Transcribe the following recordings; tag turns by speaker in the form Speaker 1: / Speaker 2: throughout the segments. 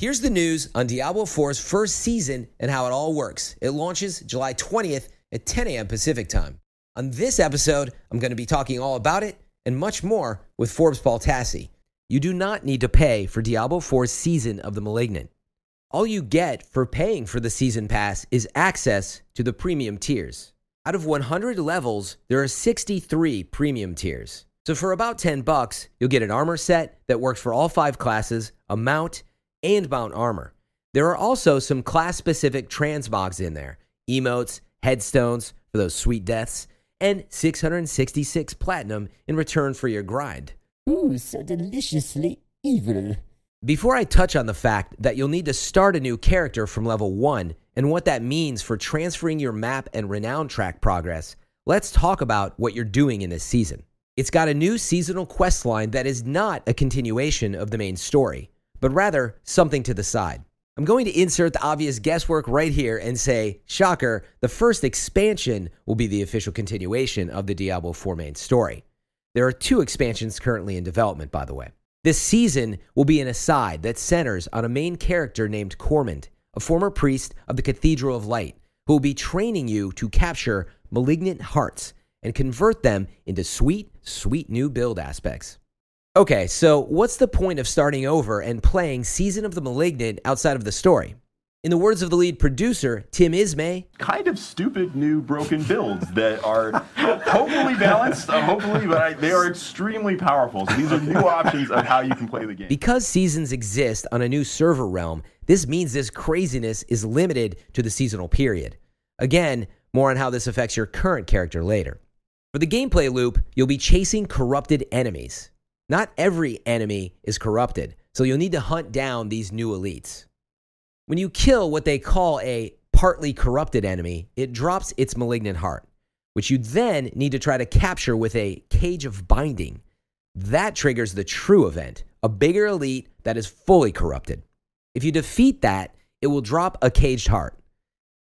Speaker 1: Here's the news on Diablo 4's first season and how it all works. It launches July 20th at 10 a.m. Pacific time. On this episode, I'm going to be talking all about it and much more with Forbes Paul Tassi. You do not need to pay for Diablo 4's Season of the Malignant. All you get for paying for the season pass is access to the premium tiers. Out of 100 levels, there are 63 premium tiers. So for about 10 bucks, you'll get an armor set that works for all five classes, a mount, and mount armor. There are also some class specific transmogs in there emotes, headstones for those sweet deaths, and 666 platinum in return for your grind.
Speaker 2: Ooh, so deliciously evil.
Speaker 1: Before I touch on the fact that you'll need to start a new character from level 1 and what that means for transferring your map and renown track progress, let's talk about what you're doing in this season. It's got a new seasonal quest line that is not a continuation of the main story, but rather something to the side. I'm going to insert the obvious guesswork right here and say, shocker, the first expansion will be the official continuation of the Diablo 4 main story. There are two expansions currently in development, by the way. This season will be an aside that centers on a main character named Cormond, a former priest of the Cathedral of Light, who will be training you to capture malignant hearts and convert them into sweet, sweet new build aspects. Okay, so what's the point of starting over and playing Season of the Malignant outside of the story? In the words of the lead producer, Tim Ismay,
Speaker 3: kind of stupid new broken builds that are hopefully balanced, uh, hopefully, but I, they are extremely powerful. So these are new options of how you can play the game.
Speaker 1: because seasons exist on a new server realm, this means this craziness is limited to the seasonal period. Again, more on how this affects your current character later. For the gameplay loop, you'll be chasing corrupted enemies. Not every enemy is corrupted, so you'll need to hunt down these new elites. When you kill what they call a partly corrupted enemy, it drops its malignant heart, which you then need to try to capture with a cage of binding. That triggers the true event, a bigger elite that is fully corrupted. If you defeat that, it will drop a caged heart.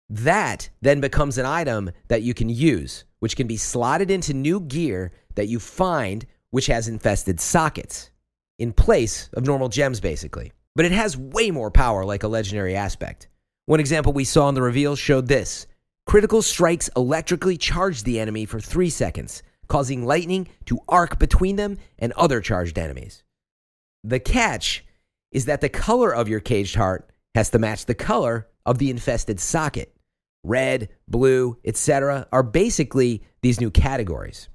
Speaker 1: That then becomes an item that you can use, which can be slotted into new gear that you find which has infested sockets in place of normal gems, basically. But it has way more power, like a legendary aspect. One example we saw in the reveal showed this critical strikes electrically charge the enemy for three seconds, causing lightning to arc between them and other charged enemies. The catch is that the color of your caged heart has to match the color of the infested socket. Red, blue, etc. are basically these new categories.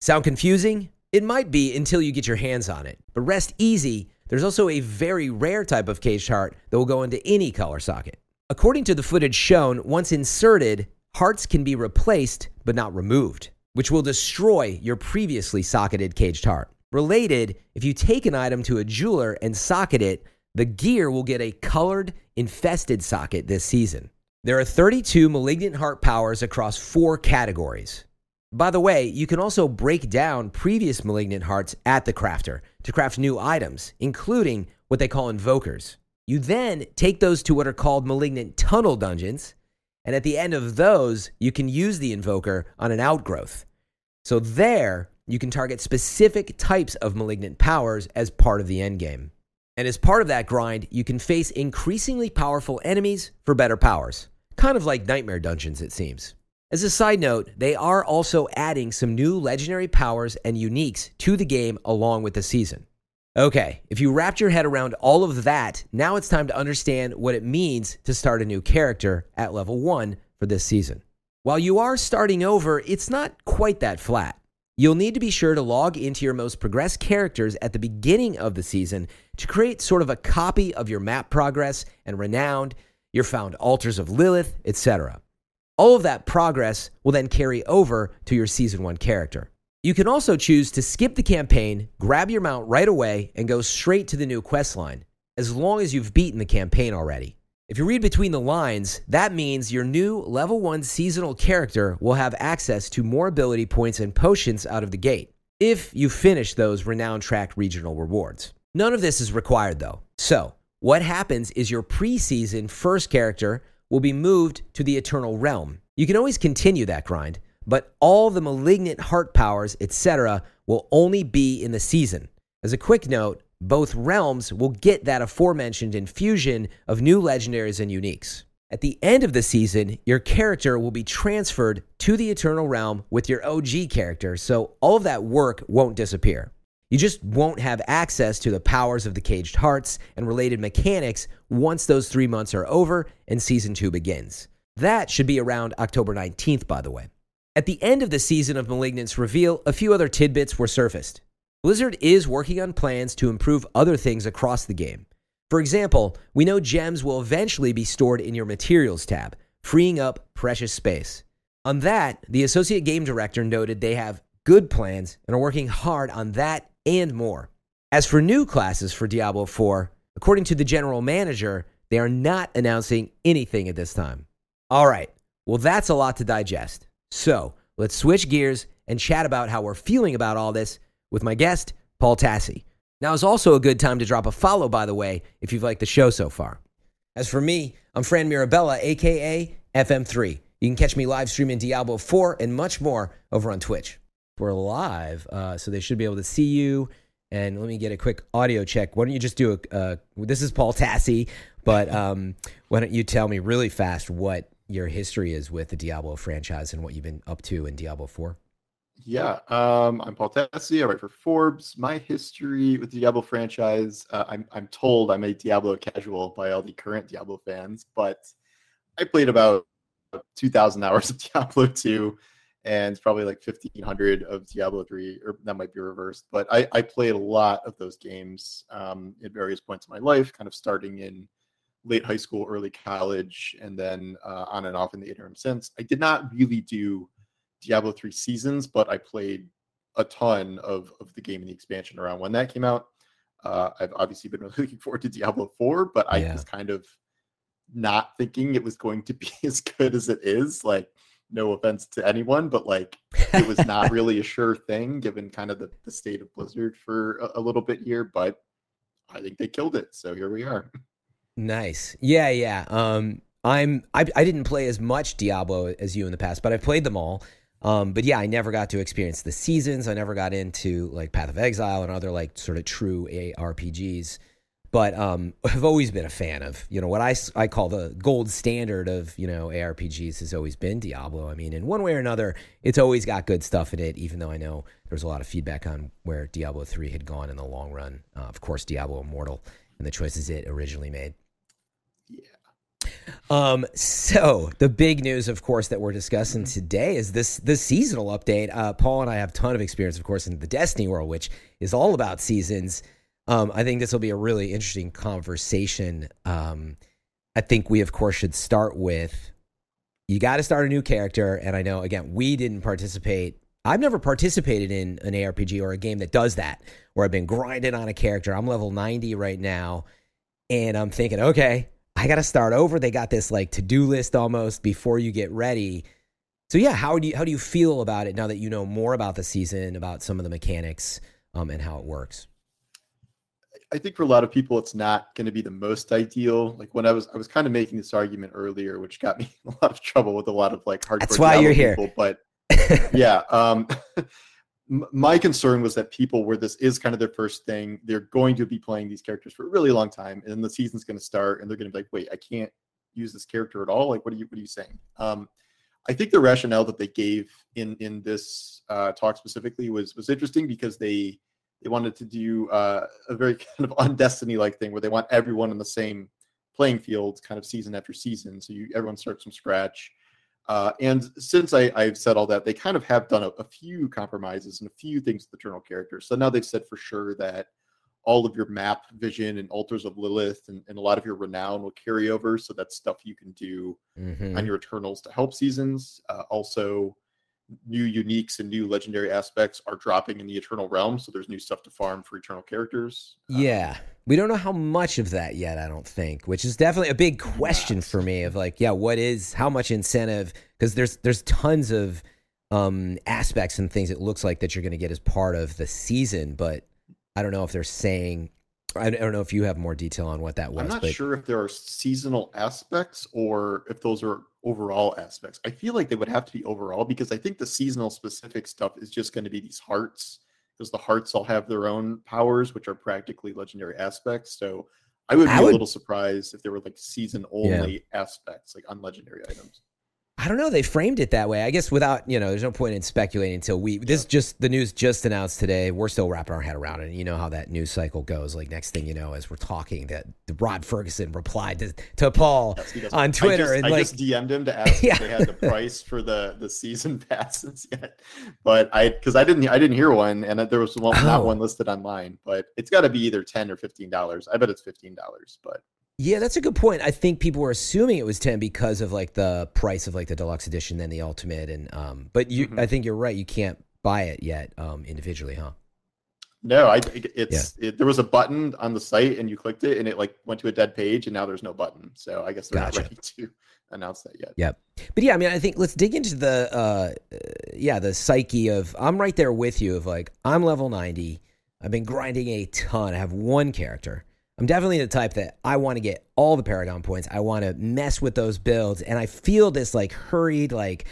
Speaker 1: Sound confusing? It might be until you get your hands on it. But rest easy, there's also a very rare type of caged heart that will go into any color socket. According to the footage shown, once inserted, hearts can be replaced but not removed, which will destroy your previously socketed caged heart. Related, if you take an item to a jeweler and socket it, the gear will get a colored, infested socket this season. There are 32 malignant heart powers across four categories. By the way, you can also break down previous malignant hearts at the crafter to craft new items, including what they call invokers. You then take those to what are called malignant tunnel dungeons, and at the end of those, you can use the invoker on an outgrowth. So there, you can target specific types of malignant powers as part of the endgame. And as part of that grind, you can face increasingly powerful enemies for better powers. Kind of like nightmare dungeons, it seems. As a side note, they are also adding some new legendary powers and uniques to the game along with the season. Okay, if you wrapped your head around all of that, now it's time to understand what it means to start a new character at level 1 for this season. While you are starting over, it's not quite that flat. You'll need to be sure to log into your most progressed characters at the beginning of the season to create sort of a copy of your map progress and renowned, your found altars of Lilith, etc. All of that progress will then carry over to your season 1 character. You can also choose to skip the campaign, grab your mount right away, and go straight to the new quest line, as long as you've beaten the campaign already. If you read between the lines, that means your new level 1 seasonal character will have access to more ability points and potions out of the gate, if you finish those renown tracked regional rewards. None of this is required though. So, what happens is your preseason first character will be moved to the Eternal Realm. You can always continue that grind, but all the malignant heart powers, etc., will only be in the season. As a quick note, both realms will get that aforementioned infusion of new legendaries and uniques. At the end of the season, your character will be transferred to the Eternal Realm with your OG character, so all of that work won't disappear. You just won't have access to the powers of the Caged Hearts and related mechanics once those three months are over and season two begins. That should be around October 19th, by the way. At the end of the season of Malignant's reveal, a few other tidbits were surfaced. Blizzard is working on plans to improve other things across the game. For example, we know gems will eventually be stored in your materials tab, freeing up precious space. On that, the associate game director noted they have good plans and are working hard on that and more. As for new classes for Diablo 4, according to the general manager, they are not announcing anything at this time. All right, well, that's a lot to digest. So let's switch gears and chat about how we're feeling about all this with my guest, Paul Tassi. Now is also a good time to drop a follow, by the way, if you've liked the show so far. As for me, I'm Fran Mirabella, aka FM3. You can catch me live streaming Diablo 4 and much more over on Twitch. We're live, uh, so they should be able to see you. And let me get a quick audio check. Why don't you just do a? Uh, this is Paul Tassi, but um, why don't you tell me really fast what your history is with the Diablo franchise and what you've been up to in Diablo 4?
Speaker 4: Yeah, um, I'm Paul Tassi. I write for Forbes. My history with the Diablo franchise, uh, I'm, I'm told I'm a Diablo casual by all the current Diablo fans, but I played about 2,000 hours of Diablo 2 and probably like 1,500 of Diablo 3, or that might be reversed. But I, I played a lot of those games um, at various points in my life, kind of starting in late high school, early college, and then uh, on and off in the interim since. I did not really do Diablo 3 seasons, but I played a ton of, of the game and the expansion around when that came out. Uh, I've obviously been really looking forward to Diablo 4, but I yeah. was kind of not thinking it was going to be as good as it is. Like, no offense to anyone, but like it was not really a sure thing given kind of the, the state of Blizzard for a, a little bit here, but I think they killed it. So here we are.
Speaker 1: Nice. Yeah, yeah. Um, I'm I, I didn't play as much Diablo as you in the past, but I've played them all. Um, but yeah, I never got to experience the seasons. I never got into like Path of Exile and other like sort of true ARPGs. But um, I've always been a fan of you know what I, I call the gold standard of you know ARPGs has always been Diablo. I mean, in one way or another, it's always got good stuff in it. Even though I know there's a lot of feedback on where Diablo three had gone in the long run. Uh, of course, Diablo Immortal and the choices it originally made. Yeah. Um, so the big news, of course, that we're discussing today is this the seasonal update. Uh, Paul and I have a ton of experience, of course, in the Destiny world, which is all about seasons. Um, I think this will be a really interesting conversation. Um, I think we, of course, should start with you got to start a new character. And I know, again, we didn't participate. I've never participated in an ARPG or a game that does that, where I've been grinding on a character. I'm level 90 right now. And I'm thinking, okay, I got to start over. They got this like to do list almost before you get ready. So yeah, how do you how do you feel about it now that you know more about the season, about some of the mechanics, um, and how it works?
Speaker 4: I think for a lot of people, it's not going to be the most ideal. Like when I was I was kind of making this argument earlier, which got me a lot of trouble with a lot of like hardcore.
Speaker 1: That's why you're
Speaker 4: people,
Speaker 1: here.
Speaker 4: But yeah, um, my concern was that people where this is kind of their first thing they're going to be playing these characters for a really long time and then the season's going to start and they're going to be like wait i can't use this character at all like what are you what are you saying um, i think the rationale that they gave in in this uh, talk specifically was was interesting because they they wanted to do uh, a very kind of on destiny like thing where they want everyone in the same playing field kind of season after season so you everyone starts from scratch uh, and since I, have said all that, they kind of have done a, a, few compromises and a few things with the Eternal characters. So now they've said for sure that all of your map vision and altars of Lilith and, and a lot of your renown will carry over. So that's stuff you can do mm-hmm. on your Eternals to help seasons. Uh, also, new uniques and new legendary aspects are dropping in the Eternal realm. So there's new stuff to farm for Eternal characters.
Speaker 1: Um, yeah. We don't know how much of that yet, I don't think, which is definitely a big question for me of like, yeah, what is how much incentive because there's there's tons of um aspects and things it looks like that you're going to get as part of the season, but I don't know if they're saying I don't know if you have more detail on what that was.
Speaker 4: I'm not
Speaker 1: but...
Speaker 4: sure if there are seasonal aspects or if those are overall aspects. I feel like they would have to be overall because I think the seasonal specific stuff is just going to be these hearts because the hearts all have their own powers, which are practically legendary aspects. So I would be
Speaker 1: I
Speaker 4: a
Speaker 1: would-
Speaker 4: little surprised if there were like season only aspects, like unlegendary items.
Speaker 1: I don't know. They framed it that way. I guess without, you know, there's no point in speculating until we, this just, the news just announced today. We're still wrapping our head around it. And you know how that news cycle goes. Like, next thing you know, as we're talking, that Rod Fergusson replied to, to Paul
Speaker 4: Yes,
Speaker 1: on Twitter.
Speaker 4: I just,
Speaker 1: and
Speaker 4: I
Speaker 1: like,
Speaker 4: just DM'd him to ask
Speaker 1: Yeah.
Speaker 4: if they had the price for the the season passes yet, but I because I didn't I didn't hear one, and there was one,
Speaker 1: Oh.
Speaker 4: not one listed online. But it's got to be either ten or fifteen dollars. I bet it's fifteen dollars. But
Speaker 1: Yeah, that's a good point. I think people were assuming it was ten because of like the price of like the deluxe edition, then the ultimate, and um. But you,
Speaker 4: Mhm.
Speaker 1: I think you're right. You can't buy it yet, um, individually, huh?
Speaker 4: no, I it's it, there was a button on the site, and you clicked it, and it like went to a dead page, and now there's no button. So I guess they're
Speaker 1: Gotcha.
Speaker 4: not ready to announce that yet.
Speaker 1: Yep. But yeah, I mean, I think let's dig into the, uh, uh, yeah, the psyche of. I'm right there with you. Of like, I'm level ninety. I've been grinding a ton. I have one character. I'm definitely the type that I want to get all the Paragon points. I want to mess with those builds, and I feel this like hurried, like,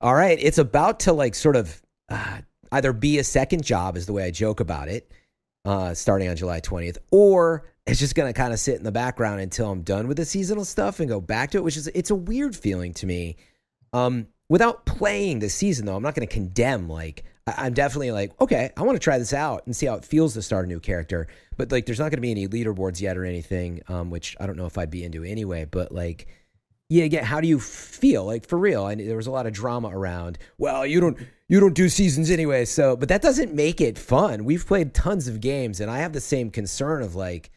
Speaker 1: all right, it's about to like sort of uh, either be a second job, is the way I joke about it, uh, starting on July 20th, or it's just gonna kind of sit in the background until I'm done with the seasonal stuff and go back to it, which is it's a weird feeling to me. Um, without playing the season though, I'm not gonna condemn. Like I'm definitely like, okay, I want to try this out and see how it feels to start a new character. But like, there's not gonna be any leaderboards yet or anything, um, which I don't know if I'd be into anyway. But like. Yeah, again, how do you feel? Like for real, I, there was a lot of drama around. Well, you don't you don't do seasons anyway, so but that doesn't make it fun. We've played tons of games, and I have the same concern of like,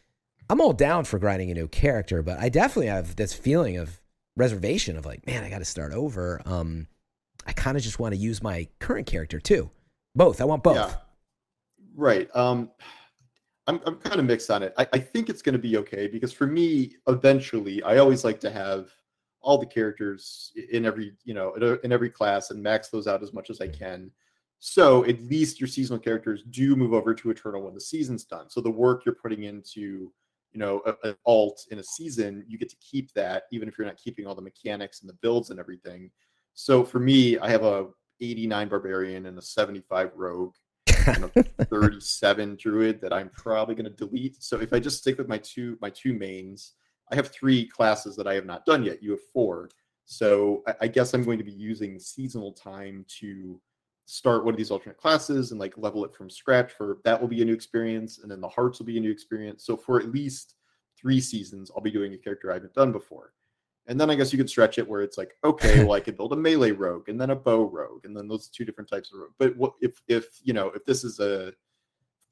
Speaker 1: I'm all down for grinding a new character, but I definitely have this feeling of reservation of like, man, I got to start over. Um, I kind of just want to use my current character too. Both. I want both.
Speaker 4: Yeah. Right. Um, I'm I'm kind of mixed on it. I, I think it's going to be okay because for me, eventually, I always like to have all the characters in every you know in, every class and max those out as much as I can. So at least your seasonal characters do move over to Eternal when the season's done. So the work you're putting into you know an alt in a season, you get to keep that even if you're not keeping all the mechanics and the builds and everything. So for me, I have a 89 barbarian and a 75 rogue and a 37 druid that I'm probably going to delete. So if I just stick with my two my two mains, I have three classes that I have not done yet. You have four. So I, I guess I'm going to be using seasonal time to start one of these alternate classes and like level it from scratch for that will be a new experience and then the hearts will be a new experience. So for at least three seasons, I'll be doing a character I haven't done before. And then I guess you could stretch it where it's like, okay, well, I could build a melee rogue and then a bow rogue, and then those two different types of rogue. But what if if you know if this is a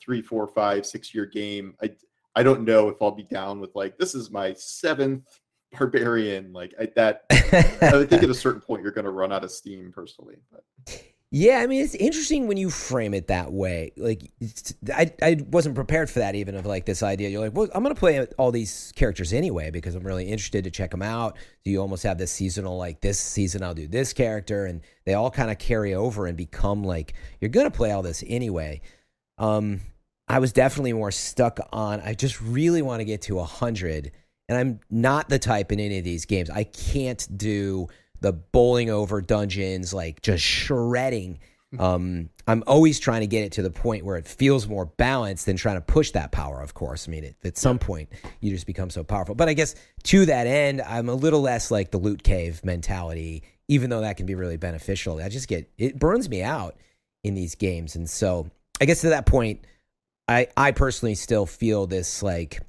Speaker 4: three, four, five, six year game, I I don't know if I'll be down with like this is my seventh barbarian. Like I, that, I think at a certain point you're going to run out of steam personally. But
Speaker 1: Yeah, I mean it's interesting when you frame it that way. Like I I wasn't prepared for that even of like this idea. You're like, well, I'm gonna play all these characters anyway because I'm really interested to check them out. So you almost have this seasonal like this season I'll do this character, and they all kind of carry over and become like you're gonna play all this anyway. Um, I was definitely more stuck on. I just really want to get to hundred, and I'm not the type in any of these games. I can't do the bowling over dungeons, like just shredding. Um, I'm always trying to get it to the point where it feels more balanced than trying to push that power. Of course, I mean, it, at some point you just become so powerful. But I guess to that end, I'm a little less like the loot cave mentality, even though that can be really beneficial. I just get it burns me out in these games, and so I guess to that point, I I personally still feel this like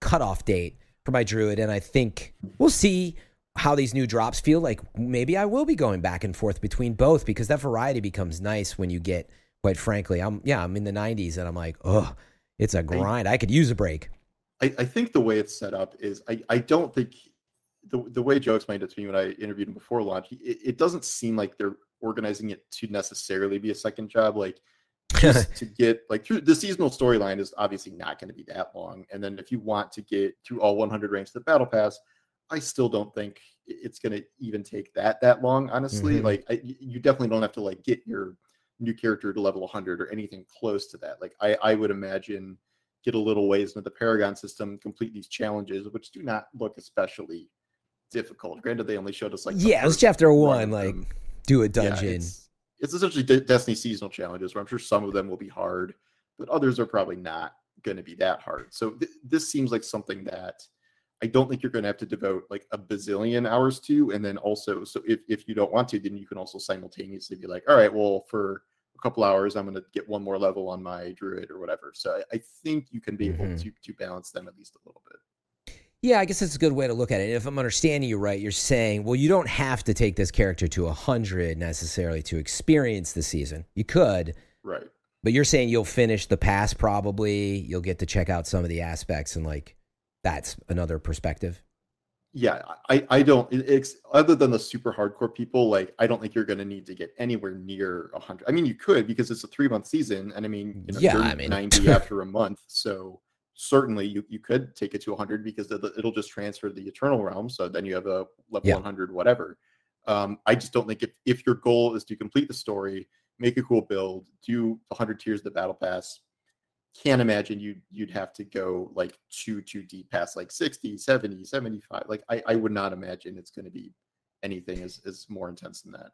Speaker 1: cutoff date for my druid, and I think we'll see how these new drops feel. Like maybe I will be going back and forth between both because that variety becomes nice when you get. Quite frankly, I'm yeah, I'm in the 90s, and I'm like, oh, it's a grind. I could use a break.
Speaker 4: I, I think the way it's set up is I, I don't think the the way Joe explained it to me when I interviewed him before launch, it, it doesn't seem like they're organizing it to necessarily be a second job. Like just to get like through the seasonal storyline is obviously not going to be that long. And then if you want to get through all 100 ranks of the battle pass, I still don't think it's going to even take that that long. Honestly,
Speaker 1: Mhm.
Speaker 4: like I, you definitely don't have to like get your new character to level 100 or anything close to that. Like I I would imagine get a little ways into the Paragon system, complete these challenges, which do not look especially difficult. Granted, they only showed us like
Speaker 1: yeah, it was chapter one. Like
Speaker 4: them.
Speaker 1: do a
Speaker 4: Yeah,
Speaker 1: dungeon.
Speaker 4: it's- it's essentially De- Destiny seasonal challenges where I'm sure some of them will be hard, but others are probably not going to be that hard. So th- this seems like something that I don't think you're going to have to devote like a bazillion hours to. And then also, so if, if you don't want to, then you can also simultaneously be like, all right, well, for a couple hours, I'm going to get one more level on my druid or whatever. So I, I think you can be able
Speaker 1: Mhm.
Speaker 4: to, to balance them at least a little bit.
Speaker 1: Yeah, I guess that's a good way to look at it. If I'm understanding you right, you're saying, well, you don't have to take this character to 100 necessarily to experience the season. You could,
Speaker 4: Right.
Speaker 1: but you're saying you'll finish the pass probably. You'll get to check out some of the aspects and like that's another perspective.
Speaker 4: Yeah, I, I don't. It's other than the super hardcore people. Like, I don't think you're going to need to get anywhere near a hundred. I mean, you could because it's a three month season, and I mean, you know,
Speaker 1: Yeah, I mean-
Speaker 4: ninety after a month. So certainly, you you could take it to hundred because it'll just transfer to the eternal realm. So then you have a level
Speaker 1: Yeah.
Speaker 4: one hundred, whatever. Um, I just don't think if if your goal is to complete the story, make a cool build, do the hundred tiers of the battle pass, can't imagine you you'd have to go like too too deep past like 60 70 75 like i, I would not imagine it's going to be anything as, as more intense than that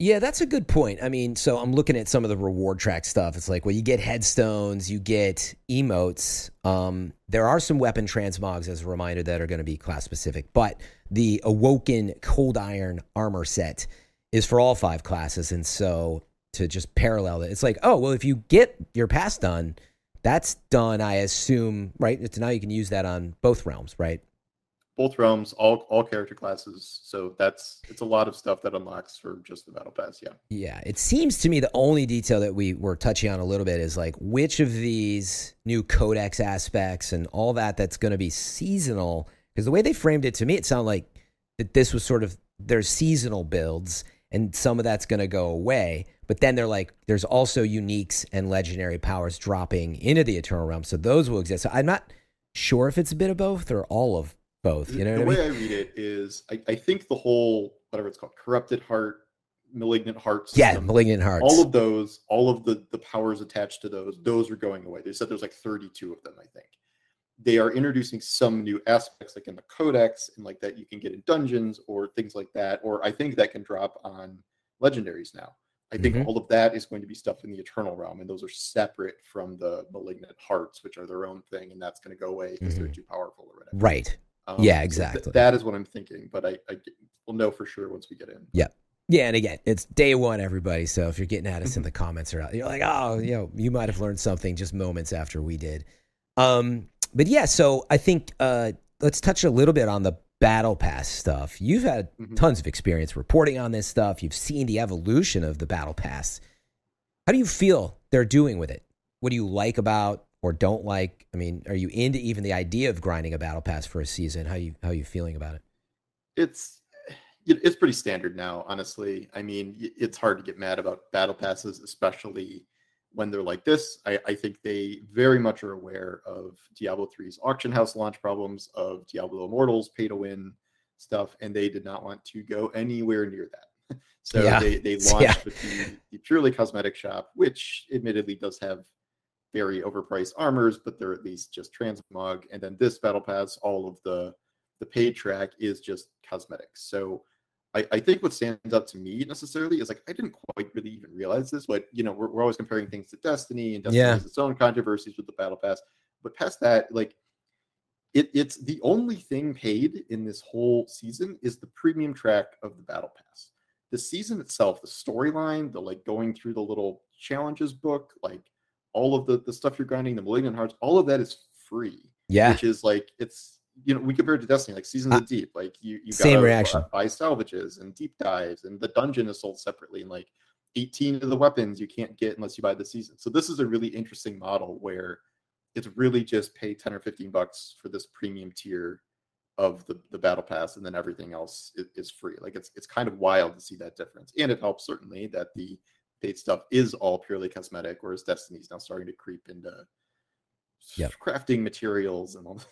Speaker 1: Yeah, that's a good point. I mean, so I'm looking at some of the reward track stuff. It's like, well, you get headstones, you get emotes. Um, there are some weapon transmogs, as a reminder, that are going to be class specific. But the Awoken Cold Iron armor set is for all five classes. And so to just parallel it, it's like, oh, well, if you get your pass done, that's done, I assume, right? It's now you can use that on both realms, right?
Speaker 4: both realms all all character classes so that's it's a lot of stuff that unlocks for just the battle pass yeah
Speaker 1: Yeah, it seems to me the only detail that we were touching on a little bit is like which of these new codex aspects and all that that's going to be seasonal. Because the way they framed it to me, it sounded like that this was sort of their seasonal builds and some of that's going to go away. But then they're like, there's also uniques and legendary powers dropping into the Eternal Realm. So those will exist. So I'm not sure if it's a bit of both or all of both. You know
Speaker 4: the
Speaker 1: what I
Speaker 4: way
Speaker 1: mean?
Speaker 4: I read it is I, I think the whole whatever it's called corrupted heart malignant heart
Speaker 1: Yeah, Malignant Hearts.
Speaker 4: all of those all of the the powers attached to those those are going away they said there's like 32 of them i think they are introducing some new aspects like in the codex and like that you can get in dungeons or things like that or i think that can drop on legendaries now i think
Speaker 1: Mhm.
Speaker 4: all of that is going to be stuff in the eternal realm and those are separate from the malignant hearts which are their own thing and that's going to go away because they're too powerful or whatever
Speaker 1: right.
Speaker 4: Um,
Speaker 1: Yeah,
Speaker 4: so th-
Speaker 1: exactly.
Speaker 4: that is what i'm thinking but i, I we'll know for sure once we get in
Speaker 1: Yeah. Yeah, and again, it's day one, everybody. So if you're getting at us in the comments or out, you're like, oh, you know, you might have learned something just moments after we did. Um, but yeah, so I think uh, let's touch a little bit on the battle pass stuff. You've had
Speaker 4: Mhm.
Speaker 1: tons of experience reporting on this stuff. You've seen the evolution of the battle pass. How do you feel they're doing with it? What do you like about or don't like? I mean, are you into even the idea of grinding a battle pass for a season? How you how you feeling about it?
Speaker 4: it's it's pretty standard now honestly i mean it's hard to get mad about battle passes especially when they're like this i, I think they very much are aware of diablo 3's auction house launch problems of diablo immortals pay to win stuff and they did not want to go anywhere near that so
Speaker 1: Yeah.
Speaker 4: they, they
Speaker 1: Yeah.
Speaker 4: launched with the, the purely cosmetic shop which admittedly does have very overpriced armors but they're at least just transmog and then this battle pass all of the the paid track is just cosmetics. So I, I think what stands out to me necessarily is like I didn't quite really even realize this, but you know, we're, we're always comparing things to Destiny and Destiny
Speaker 1: Yeah.
Speaker 4: has its own controversies with the battle pass. But past that, like it, it's the only thing paid in this whole season is the premium track of the battle pass. The season itself, the storyline, the like going through the little challenges book, like all of the, the stuff you're grinding, the malignant hearts, all of that is free
Speaker 1: Yeah,
Speaker 4: which is like it's you know we compared to Destiny like Seasons
Speaker 1: Uh,
Speaker 4: of Deep like you you
Speaker 1: same reaction.
Speaker 4: buy salvages and deep dives and the dungeon is sold separately and like 18 of the weapons you can't get unless you buy the season so this is a really interesting model where it's really just pay 10 or 15 bucks for this premium tier of the, the battle pass and then everything else is, is free like it's it's kind of wild to see that difference and it helps certainly that the paid stuff is all purely cosmetic whereas destiny's now starting to creep into
Speaker 1: Yep.
Speaker 4: crafting materials and all all this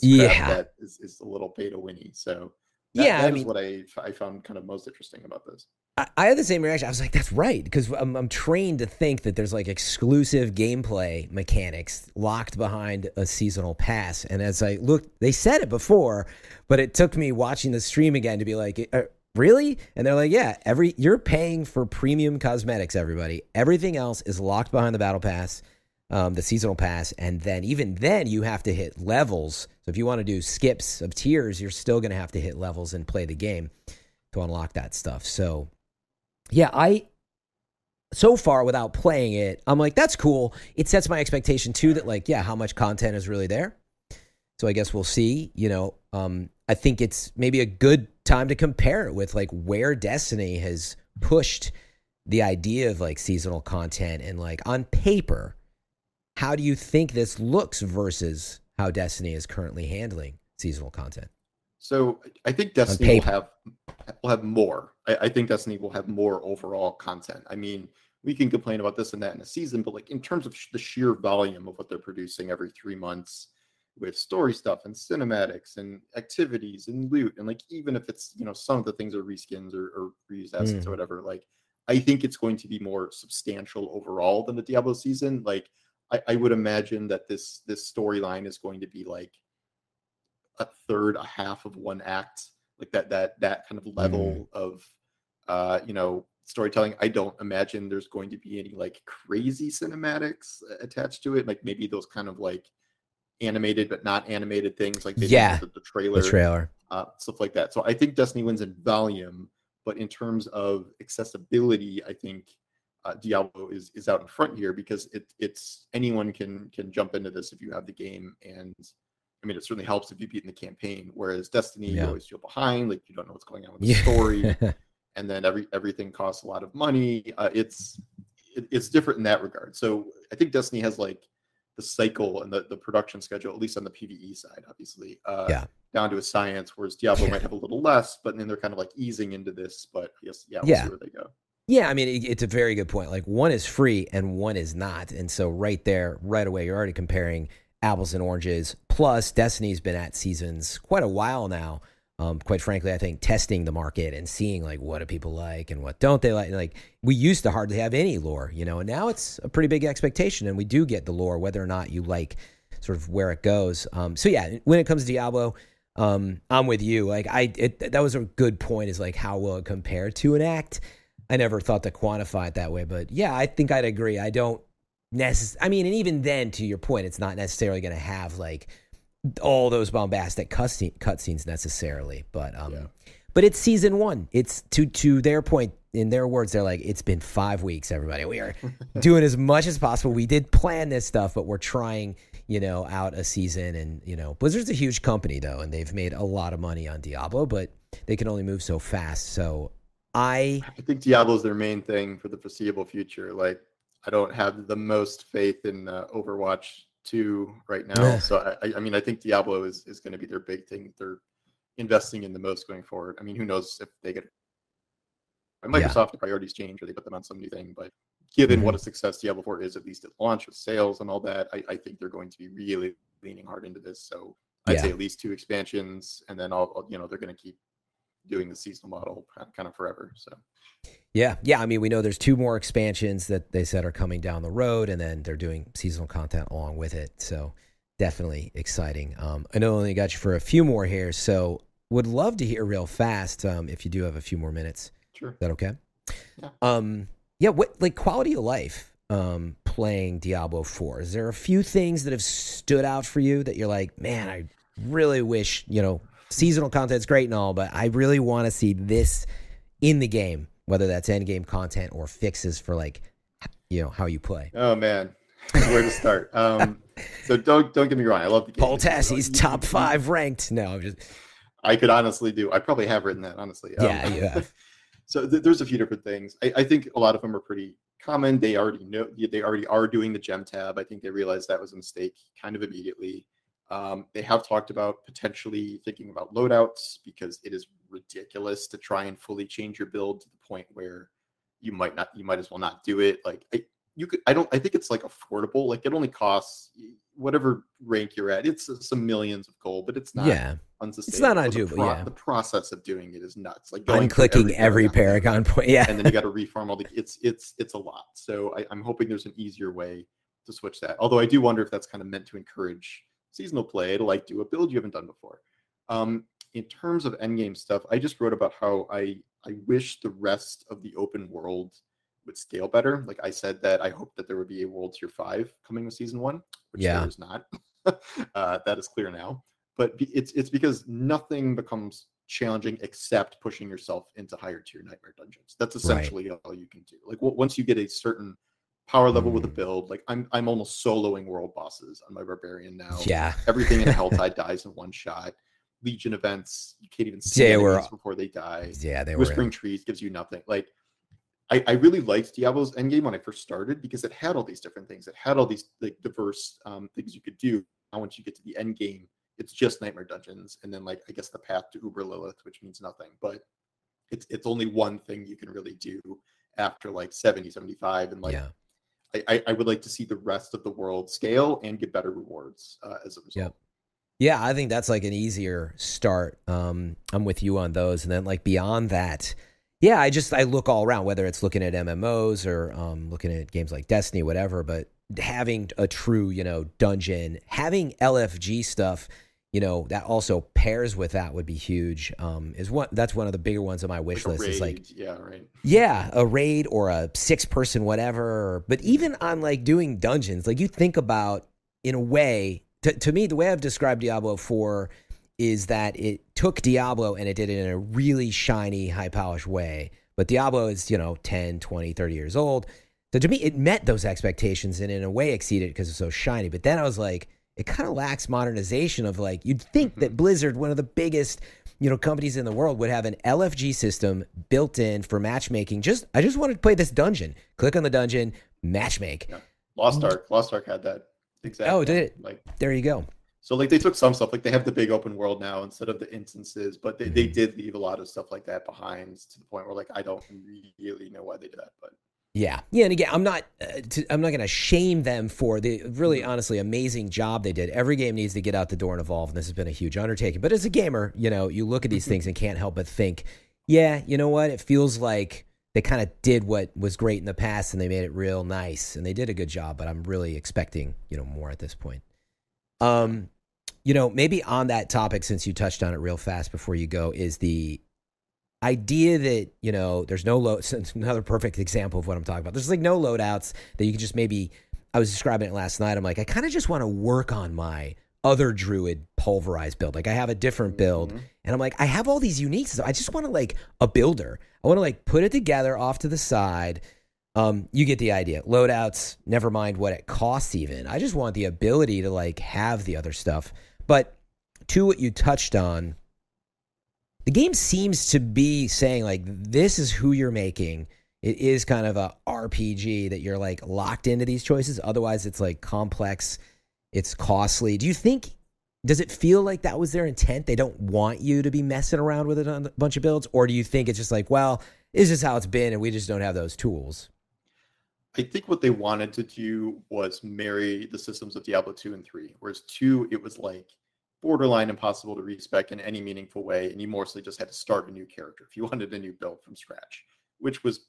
Speaker 1: Yeah.
Speaker 4: that is, is a little beta winny. So that,
Speaker 1: Yeah, I
Speaker 4: that is
Speaker 1: mean-
Speaker 4: what I, I found kind of most interesting about this.
Speaker 1: I, I had the same reaction. I was like, "That's right," because I'm, I'm trained to think that there's like exclusive gameplay mechanics locked behind a seasonal pass. And as I looked, they said it before, but it took me watching the stream again to be like, "Are, really? And they're like, yeah, every you're paying for premium cosmetics, everybody. Everything else is locked behind the battle pass, um, the seasonal pass, and then even then you have to hit levels. So if you want to do skips of tiers, you're still going to have to hit levels and play the game to unlock that stuff. So yeah, I so far without playing it, I'm like, that's cool. It sets my expectation too that like, yeah, how much content is really there. So I guess we'll see. You know, um, I think it's maybe a good time to compare it with like where Destiny has pushed the idea of like seasonal content and like on paper, how do you think this looks versus how Destiny is currently handling seasonal content?
Speaker 4: So I think Destiny will have will have more. I, I, think Destiny will have more overall content. I mean, we can complain about this and that in a season, but like in terms of sh- the sheer volume of what they're producing every three months with story stuff and cinematics and activities and loot, and like even if it's you know some of the things are reskins or, or reused assets mm. or whatever, like I think it's going to be more substantial overall than the Diablo season. Like I, I would imagine that this this storyline is going to be like a third, a half of one act, like that that that kind of level mm. of uh, you know storytelling. I don't imagine there's going to be any like crazy cinematics attached to it. Like maybe those kind of like animated but not animated things, like
Speaker 1: yeah,
Speaker 4: the, the, trailer,
Speaker 1: the trailer,
Speaker 4: uh, stuff like that. So I think Destiny wins in volume, but in terms of accessibility, I think uh, Diablo is is out in front here because it it's anyone can can jump into this if you have the game and I mean, it certainly helps if you beat in the campaign. Whereas Destiny, yeah. you always feel behind, like you don't know what's going on with the yeah. story. and then every everything costs a lot of money. Uh, it's it, it's different in that regard. So I think Destiny has like the cycle and the, the production schedule, at least on the PVE side, obviously, uh,
Speaker 1: yeah.
Speaker 4: down to a science. Whereas Diablo might have a little less, but then they're kind of like easing into this. But yes, yeah, we'll
Speaker 1: yeah.
Speaker 4: see where they go.
Speaker 1: Yeah, I mean, it, it's a very good point. Like one is free and one is not, and so right there, right away, you're already comparing apples and oranges. Plus, Destiny's been at seasons quite a while now um, quite frankly, I think testing the market and seeing like what do people like and what don't they like. Like we used to hardly have any lore, you know, and now it's a pretty big expectation, and we do get the lore whether or not you like sort of where it goes. Um, so yeah, when it comes to Diablo, um, I'm with you. Like I, it, that was a good point. Is like how will it compare to an act? I never thought to quantify it that way, but yeah, I think I'd agree. I don't necessarily. I mean, and even then, to your point, it's not necessarily going to have like all those bombastic cutscenes cutscenes necessarily, but um, yeah. but it's season one. It's to to their point. In their words, they're like, it's been five weeks. Everybody, we are doing as much as possible. We did plan this stuff, but we're trying, you know, out a season. And you know, Blizzard's a huge company though, and they've made a lot of money on Diablo, but they can only move so fast. So I,
Speaker 4: I think Diablo's their main thing for the foreseeable future. Like, I don't have the most faith in uh, Overwatch two right now. So I, I mean, I think Diablo is is going to be their big thing. They're investing in the most going forward. I mean, who knows if they get Microsoft yeah. priorities change or they put them on some new thing, but given mm-hmm. what a success Diablo 4 is, at least at launch with sales and all that, I, I think they're going to be really leaning hard into this. So I'd yeah. say at least two expansions, and then all you know they're going to keep doing the seasonal model kind of forever. So
Speaker 1: yeah, yeah. I mean, we know there's two more expansions that they said are coming down the road, and then they're doing seasonal content along with it. So definitely exciting. Um, I know I only got you for a few more here, so would love to hear real fast um, if you do have a few more minutes.
Speaker 4: Sure. Is
Speaker 1: that okay?
Speaker 4: Yeah.
Speaker 1: Um, yeah. What like quality of life? Um, playing Diablo Four. Is there a few things that have stood out for you that you're like, man, I really wish you know seasonal content's great and all, but I really want to see this in the game whether that's end game content or fixes for like you know how you play.
Speaker 4: Oh man, where to start? Um, so don't don't get me wrong, I love the
Speaker 1: game. Paul Tassi's top five ranked. No, I'm just.
Speaker 4: I could honestly do. I probably have written that honestly.
Speaker 1: Um, yeah, yeah.
Speaker 4: so th- there's a few different things. I, I, think a lot of them are pretty common. They already know. They already are doing the gem tab. I think they realized that was a mistake kind of immediately. Um, they have talked about potentially thinking about loadouts because it is ridiculous to try and fully change your build to the point where you might not, you might as well not do it. Like I, you could, I don't, I think it's like affordable. Like it only costs whatever rank you're at. It's some millions of gold, but it's not.
Speaker 1: Yeah. unsustainable. It's not undoable. The, pro- yeah.
Speaker 4: the process of doing it is nuts. Like
Speaker 1: going clicking every, every paragon, point. Yeah.
Speaker 4: And then you got to reform all the. It's it's it's a lot. So I, I'm hoping there's an easier way to switch that. Although I do wonder if that's kind of meant to encourage seasonal play to like do a build you haven't done before. Um, in terms of endgame stuff, I just wrote about how I I wish the rest of the open world would scale better. Like I said that I hope that there would be a World Tier Five coming with season one, which
Speaker 1: Yeah.
Speaker 4: there is not. uh, that is clear now. But be- it's it's because nothing becomes challenging except pushing yourself into higher tier nightmare dungeons. That's essentially all you can do. Like once you get a certain power level with a
Speaker 1: Mm.
Speaker 4: build, like I'm I'm almost soloing world bosses on my barbarian now.
Speaker 1: Yeah.
Speaker 4: Everything in Helltide dies in one shot. Legion events, you can't even see
Speaker 1: Yeah, we're-
Speaker 4: before they die.
Speaker 1: Yeah, they were.
Speaker 4: Whispering Trees gives you nothing. Like I, I really liked Diablo's endgame when I first started because it had all these different things. It had all these like diverse um, things you could do. Now once you get to the end game, it's just Nightmare Dungeons, and then like I guess the path to Uber Lilith, which means nothing. But it's it's only one thing you can really do after like 70, 75. And like
Speaker 1: yeah.
Speaker 4: I, I, would like to see the rest of the world scale and get better rewards uh, as a result.
Speaker 1: Yep. Yeah, I think that's like an easier start. Um, I'm with you on those, and then like beyond that, yeah, I just I look all around, whether it's looking at MMOs or um, looking at games like Destiny, whatever. But having a true, you know, dungeon, having LFG stuff, you know, that also pairs with that would be huge. Um, is one that's one of the bigger ones on my wish
Speaker 4: Like
Speaker 1: list. Is like
Speaker 4: yeah, right.
Speaker 1: yeah, a raid or a six person whatever. But even on like doing dungeons, like you think about in a way, to, to me, the way I've described Diablo 4 is that it took Diablo and it did it in a really shiny, high polished way. But Diablo is, you know, 10, 20, 30 years old. So to me, it met those expectations and in a way exceeded because it's so shiny. But then I was like, it kind of lacks modernization of like, you'd think that Blizzard, one of the biggest you know companies in the world would have an LFG system built in for matchmaking. Just I just wanted to play this dungeon. Click on the dungeon, matchmake.
Speaker 4: Yeah. Lost Ark, Lost Ark had that exactly.
Speaker 1: Oh, did it?
Speaker 4: Like
Speaker 1: There you go.
Speaker 4: so, like they took some stuff, like they have the big open world now instead of the instances, but they, they
Speaker 1: Mhm.
Speaker 4: did leave a lot of stuff like that behind to the point where like I don't really know why they did that, but
Speaker 1: Yeah, yeah, and again, I'm not, uh, to, I'm not going to shame them for the really, honestly, amazing job they did. Every game needs to get out the door and evolve, and this has been a huge undertaking. But as a gamer, you know, you look at these things and can't help but think, yeah, you know what? It feels like they kind of did what was great in the past, and they made it real nice, and they did a good job. But I'm really expecting, you know, more at this point. Um, you know, maybe on that topic, since you touched on it real fast before you go, is the idea that you know there's no load. Another perfect example of what I'm talking about. There's like no loadouts that you can just maybe. I was describing it last night. I'm like, I kind of just want to work on my other druid pulverized build. Like I have a different build,
Speaker 4: Mhm.
Speaker 1: and I'm like, I have all these uniques. I just want to like a builder. I want to like put it together off to the side. Um, you get the idea. Loadouts, never mind what it costs. Even I just want the ability to like have the other stuff. But to what you touched on, the game seems to be saying like this is who you're making. It is kind of a RPG that you're like locked into these choices. Otherwise, it's like complex. It's costly. Do you think? Does it feel like that was their intent? They don't want you to be messing around with a bunch of builds, or do you think it's just like, well, this is how it's been, and we just don't have those tools?
Speaker 4: I think what they wanted to do was marry the systems of Diablo 2 and 3. Whereas 2, it was like borderline impossible to respec in any meaningful way, and you mostly just had to start a new character if you wanted a new build from scratch, which was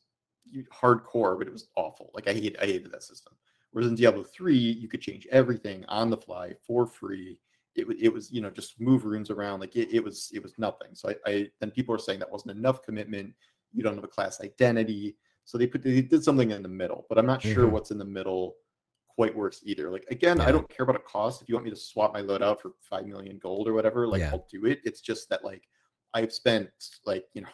Speaker 4: hardcore, but it was awful. Like I hate I hated that system. Whereas in Diablo 3, you could change everything on the fly for free. It, it was, you know, just move runes around. Like it, it was, it was nothing. So I, I then people are saying that wasn't enough commitment. You don't have a class identity. So they put they did something in the middle, but I'm not sure
Speaker 1: Mhm.
Speaker 4: what's in the middle quite works either. Like again,
Speaker 1: Yeah.
Speaker 4: I don't care about a cost. If you want me to swap my loadout for five million gold or whatever, like
Speaker 1: Yeah.
Speaker 4: I'll do it. It's just that like I've spent like you know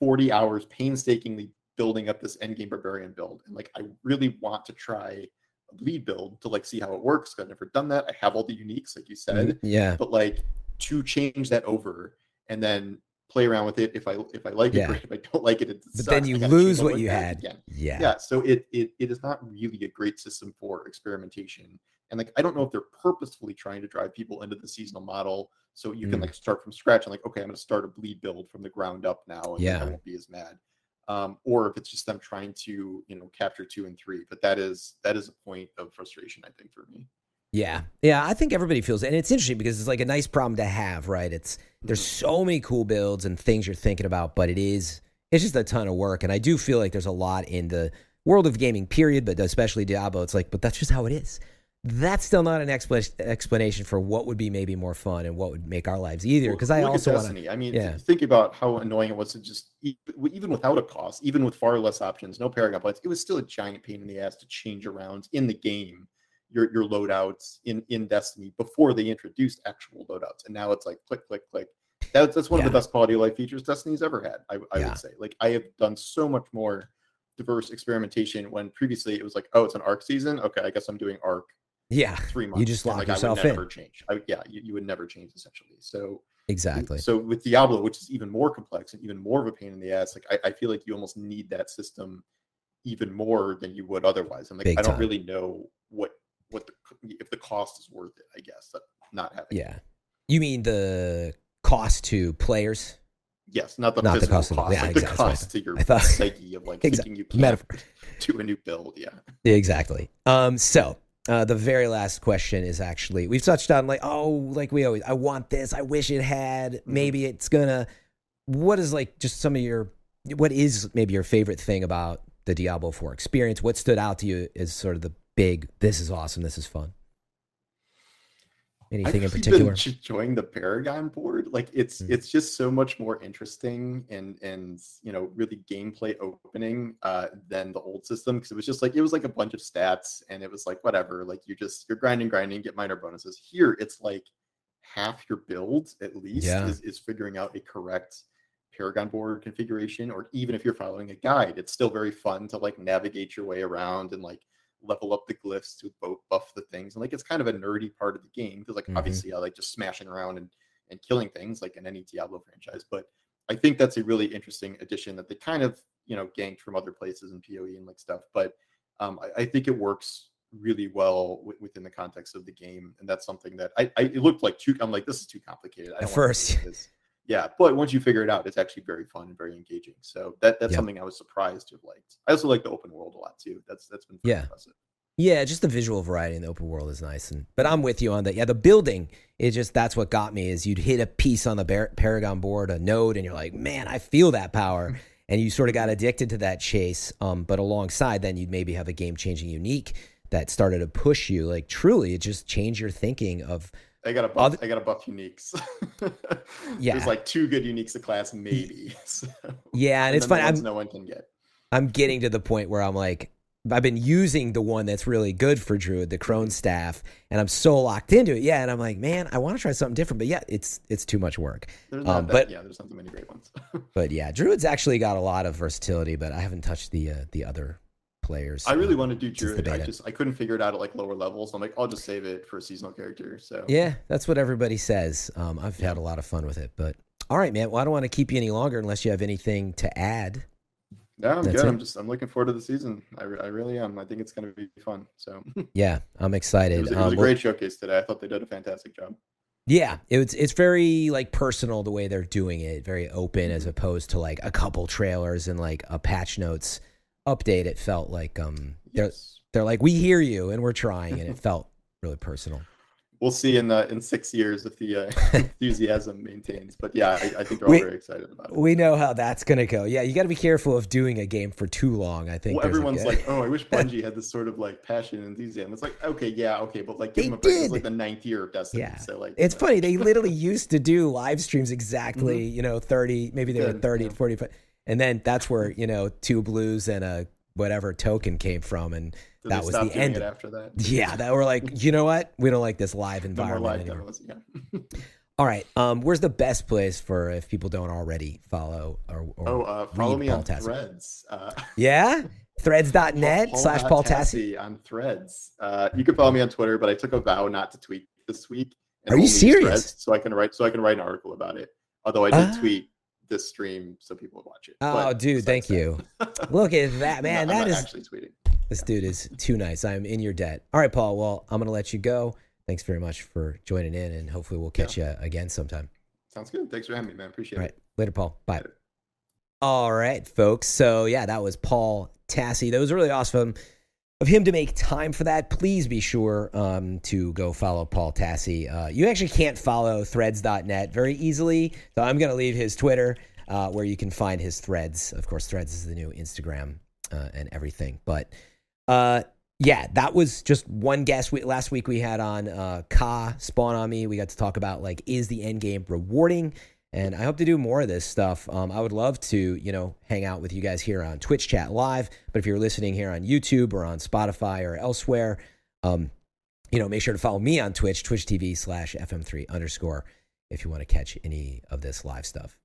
Speaker 4: 40 hours painstakingly building up this endgame barbarian build, and like I really want to try a bleed build to like see how it works. I've never done that. I have all the uniques, like you said, mm,
Speaker 1: Yeah,
Speaker 4: but like to change that over and then play around with it. If I if I like
Speaker 1: Yeah.
Speaker 4: it, great. If I don't like it, it
Speaker 1: but
Speaker 4: sucks.
Speaker 1: then you lose what you had.
Speaker 4: again
Speaker 1: Yeah,
Speaker 4: yeah so it, it it is not really a great system for experimentation and like i don't know if they're purposefully trying to drive people into the seasonal model so you can
Speaker 1: Mm.
Speaker 4: like start from scratch and like okay i'm going to start a bleed build from the ground up now and
Speaker 1: Yeah.
Speaker 4: i won't be as mad um, or if it's just them trying to you know capture two and three but that is that is a point of frustration i think for me
Speaker 1: Yeah. Yeah. I think everybody feels. And it's interesting because it's like a nice problem to have, right? It's there's so many cool builds and things you're thinking about, but it is it's just a ton of work. And I do feel like there's a lot in the world of gaming, period, but especially Diablo. It's like, but that's just how it is. that's still not an expla- explanation for what would be maybe more fun and what would make our lives easier. Because I also want.
Speaker 4: I mean,
Speaker 1: yeah.
Speaker 4: think about how annoying it was to just even without a cost, even with far less options, no Paragon points, it was still a giant pain in the ass to change around in the game your your loadouts in in Destiny before they introduced actual loadouts, and now it's like click click click. That's that's one
Speaker 1: Yeah.
Speaker 4: of the best quality of life features Destiny's ever had. I, I
Speaker 1: Yeah.
Speaker 4: would say. Like I have done so much more diverse experimentation when previously it was like, oh, it's an arc season. Okay, I guess I'm doing arc
Speaker 1: Yeah,
Speaker 4: three months.
Speaker 1: You just
Speaker 4: and,
Speaker 1: lock
Speaker 4: like,
Speaker 1: yourself
Speaker 4: I would
Speaker 1: in.
Speaker 4: never change. I, yeah, you, you would never change essentially. So
Speaker 1: exactly.
Speaker 4: so with Diablo, which is even more complex and even more of a pain in the ass, like I, I feel like you almost need that system even more than you would otherwise. I'm like,
Speaker 1: Big
Speaker 4: I don't
Speaker 1: time.
Speaker 4: really know what what the if the cost is worth it. I guess that not having. it.
Speaker 1: Yeah. You mean the cost to players?
Speaker 4: Yes, not the
Speaker 1: Not the cost
Speaker 4: cost,
Speaker 1: of- yeah,
Speaker 4: like
Speaker 1: exactly.
Speaker 4: the cost to your
Speaker 1: I thought-
Speaker 4: psyche of like
Speaker 1: Exact-
Speaker 4: thinking you
Speaker 1: metaphor.
Speaker 4: do a new build. Yeah.
Speaker 1: Exactly. Um, so uh, the very last question is actually we've touched on like oh like we always I want this I wish it had
Speaker 4: Mm-hmm.
Speaker 1: maybe it's gonna what is like just some of your what is maybe your favorite thing about the Diablo 4 experience what stood out to you as sort of the big this is awesome this is fun anything in
Speaker 4: I've really
Speaker 1: particular
Speaker 4: been enjoying the Paragon board. Like it's
Speaker 1: Mm.
Speaker 4: it's just so much more interesting and and you know really gameplay opening uh, than the old system because it was just like it was like a bunch of stats and it was like whatever. Like you just you're grinding, grinding, get minor bonuses. Here it's like half your build at least
Speaker 1: Yeah.
Speaker 4: is, is figuring out a correct Paragon board configuration, or even if you're following a guide, it's still very fun to like navigate your way around and like level up the glyphs to both buff the things. And like it's kind of a nerdy part of the game because like
Speaker 1: Mhm.
Speaker 4: obviously I like just smashing around and and killing things like in any Diablo franchise. But I think that's a really interesting addition that they kind of you know ganked from other places in PoE and like stuff. But um, I, I think it works really well w- within the context of the game, and that's something that I, I it looked like too. I'm like this is too complicated. I
Speaker 1: At first.
Speaker 4: Yeah, but once you figure it out, it's actually very fun and very engaging. So that that's
Speaker 1: Yep.
Speaker 4: something I was surprised to have liked. I also like the open world a lot too. That's that's been pretty
Speaker 1: Yeah.
Speaker 4: impressive.
Speaker 1: Yeah, just the visual variety in the open world is nice, and but I'm with you on that. Yeah, the building is just that's what got me is you'd hit a piece on the Bar- Paragon board, a node, and you're like, man, I feel that power, and you sort of got addicted to that chase. Um, but alongside, then you'd maybe have a game changing unique that started to push you. Like truly, it just changed your thinking of
Speaker 4: I got a buff.
Speaker 1: Other-
Speaker 4: I got a buff uniques.
Speaker 1: Yeah.
Speaker 4: there's like two good uniques a class, maybe. So,
Speaker 1: yeah, and, it's
Speaker 4: then the
Speaker 1: fun. I'm
Speaker 4: no one can get.
Speaker 1: I'm getting to the point where I'm like, I've been using the one that's really good for Druid, the Crone staff, and I'm so locked into it. Yeah, and I'm like, man, I want to try something different, but yeah, it's it's too much work.
Speaker 4: There's not
Speaker 1: Um,
Speaker 4: that,
Speaker 1: but-
Speaker 4: yeah, there's not that many great ones.
Speaker 1: But yeah, Druid's actually got a lot of versatility, but I haven't touched the uh, the other players.
Speaker 4: I really
Speaker 1: um,
Speaker 4: want to do Druid. I just I couldn't figure it out at like lower levels. I'm like, I'll just save it for a seasonal character. So
Speaker 1: Yeah, that's what everybody says. Um, I've had a lot of fun with it, but all right, man. Well, I don't want to keep you any longer unless you have anything to add.
Speaker 4: yeah, I'm
Speaker 1: That's
Speaker 4: good.
Speaker 1: it.
Speaker 4: I'm just I'm looking forward to the season. I, re- I really am. I think it's going to be fun. So
Speaker 1: Yeah, I'm excited.
Speaker 4: it was
Speaker 1: Um,
Speaker 4: a
Speaker 1: well-
Speaker 4: great showcase today. I thought they did a fantastic job.
Speaker 1: Yeah, it's it's very like personal the way they're doing it, very open
Speaker 4: Mm-hmm.
Speaker 1: as opposed to like a couple trailers and like a patch notes update. It felt like um they're
Speaker 4: Yes.
Speaker 1: they're like we hear you and we're trying, and it felt really personal.
Speaker 4: We'll see in uh, in six years if the uh, enthusiasm maintains. But yeah, I, I think they're all
Speaker 1: We-
Speaker 4: very excited about it.
Speaker 1: We know how that's gonna go. Yeah, you got to be careful of doing a game for too long. I think
Speaker 4: Well, everyone's like, "Oh, I wish Bungie had this sort of like passion and enthusiasm." It's like, okay, yeah, okay, but like, give
Speaker 1: They
Speaker 4: them a break. It's
Speaker 1: did.
Speaker 4: like the ninth year of Destiny.
Speaker 1: Yeah.
Speaker 4: So like,
Speaker 1: It's
Speaker 4: know.
Speaker 1: funny. They literally used to do live streams exactly, you know, 30, maybe they were 30
Speaker 4: yeah.
Speaker 1: and 45. And then that's where, you know, two blues and a whatever token came from. And
Speaker 4: Did
Speaker 1: that was the end
Speaker 4: it
Speaker 1: of-
Speaker 4: after that.
Speaker 1: yeah, that were like, you know what? We don't like this live
Speaker 4: No
Speaker 1: environment
Speaker 4: live demos. Yeah.
Speaker 1: All right. Um, where's the best place for if people don't already follow or, or
Speaker 4: Oh, uh, follow me
Speaker 1: Paul
Speaker 4: on
Speaker 1: Tassi?
Speaker 4: Threads. Uh,
Speaker 1: Yeah? Threads.net slash Paul Tassi.
Speaker 4: Tassi on Threads. Uh, you can follow me on Twitter, but I took a vow not to tweet this week.
Speaker 1: Are you serious?
Speaker 4: Threads so I can write so I can write an article about it. Although I did
Speaker 1: Ah.
Speaker 4: tweet this stream so people would watch it.
Speaker 1: Oh,
Speaker 4: But
Speaker 1: dude, thank
Speaker 4: besides
Speaker 1: you. Look at that, man.
Speaker 4: No,
Speaker 1: that is
Speaker 4: actually tweeting.
Speaker 1: This dude is too nice. I'm in your debt. All right, Paul. Well, I'm going to let you go. Thanks very much for joining in, and hopefully we'll catch you again sometime.
Speaker 4: Sounds good. Thanks for having me, man. Appreciate it.
Speaker 1: All right. Later, Paul. Bye.
Speaker 4: Later.
Speaker 1: All right, folks. So, yeah, that was Paul Tassi. That was really awesome of him to make time for that. Please be sure um, to go follow Paul Tassi. Uh, you actually can't follow threads.net very easily. So, I'm going to leave his Twitter uh, where you can find his threads. Of course, threads is the new Instagram uh, and everything. But uh, yeah, that was just one guest. We, last week we had on uh, Ka Spawn on me. We got to talk about like, is the end game rewarding? And I hope to do more of this stuff. Um, I would love to, you know, hang out with you guys here on Twitch Chat Live. But if you're listening here on YouTube or on Spotify or elsewhere, um, you know, make sure to follow me on Twitch, Twitch TV slash FM3 underscore, if you want to catch any of this live stuff.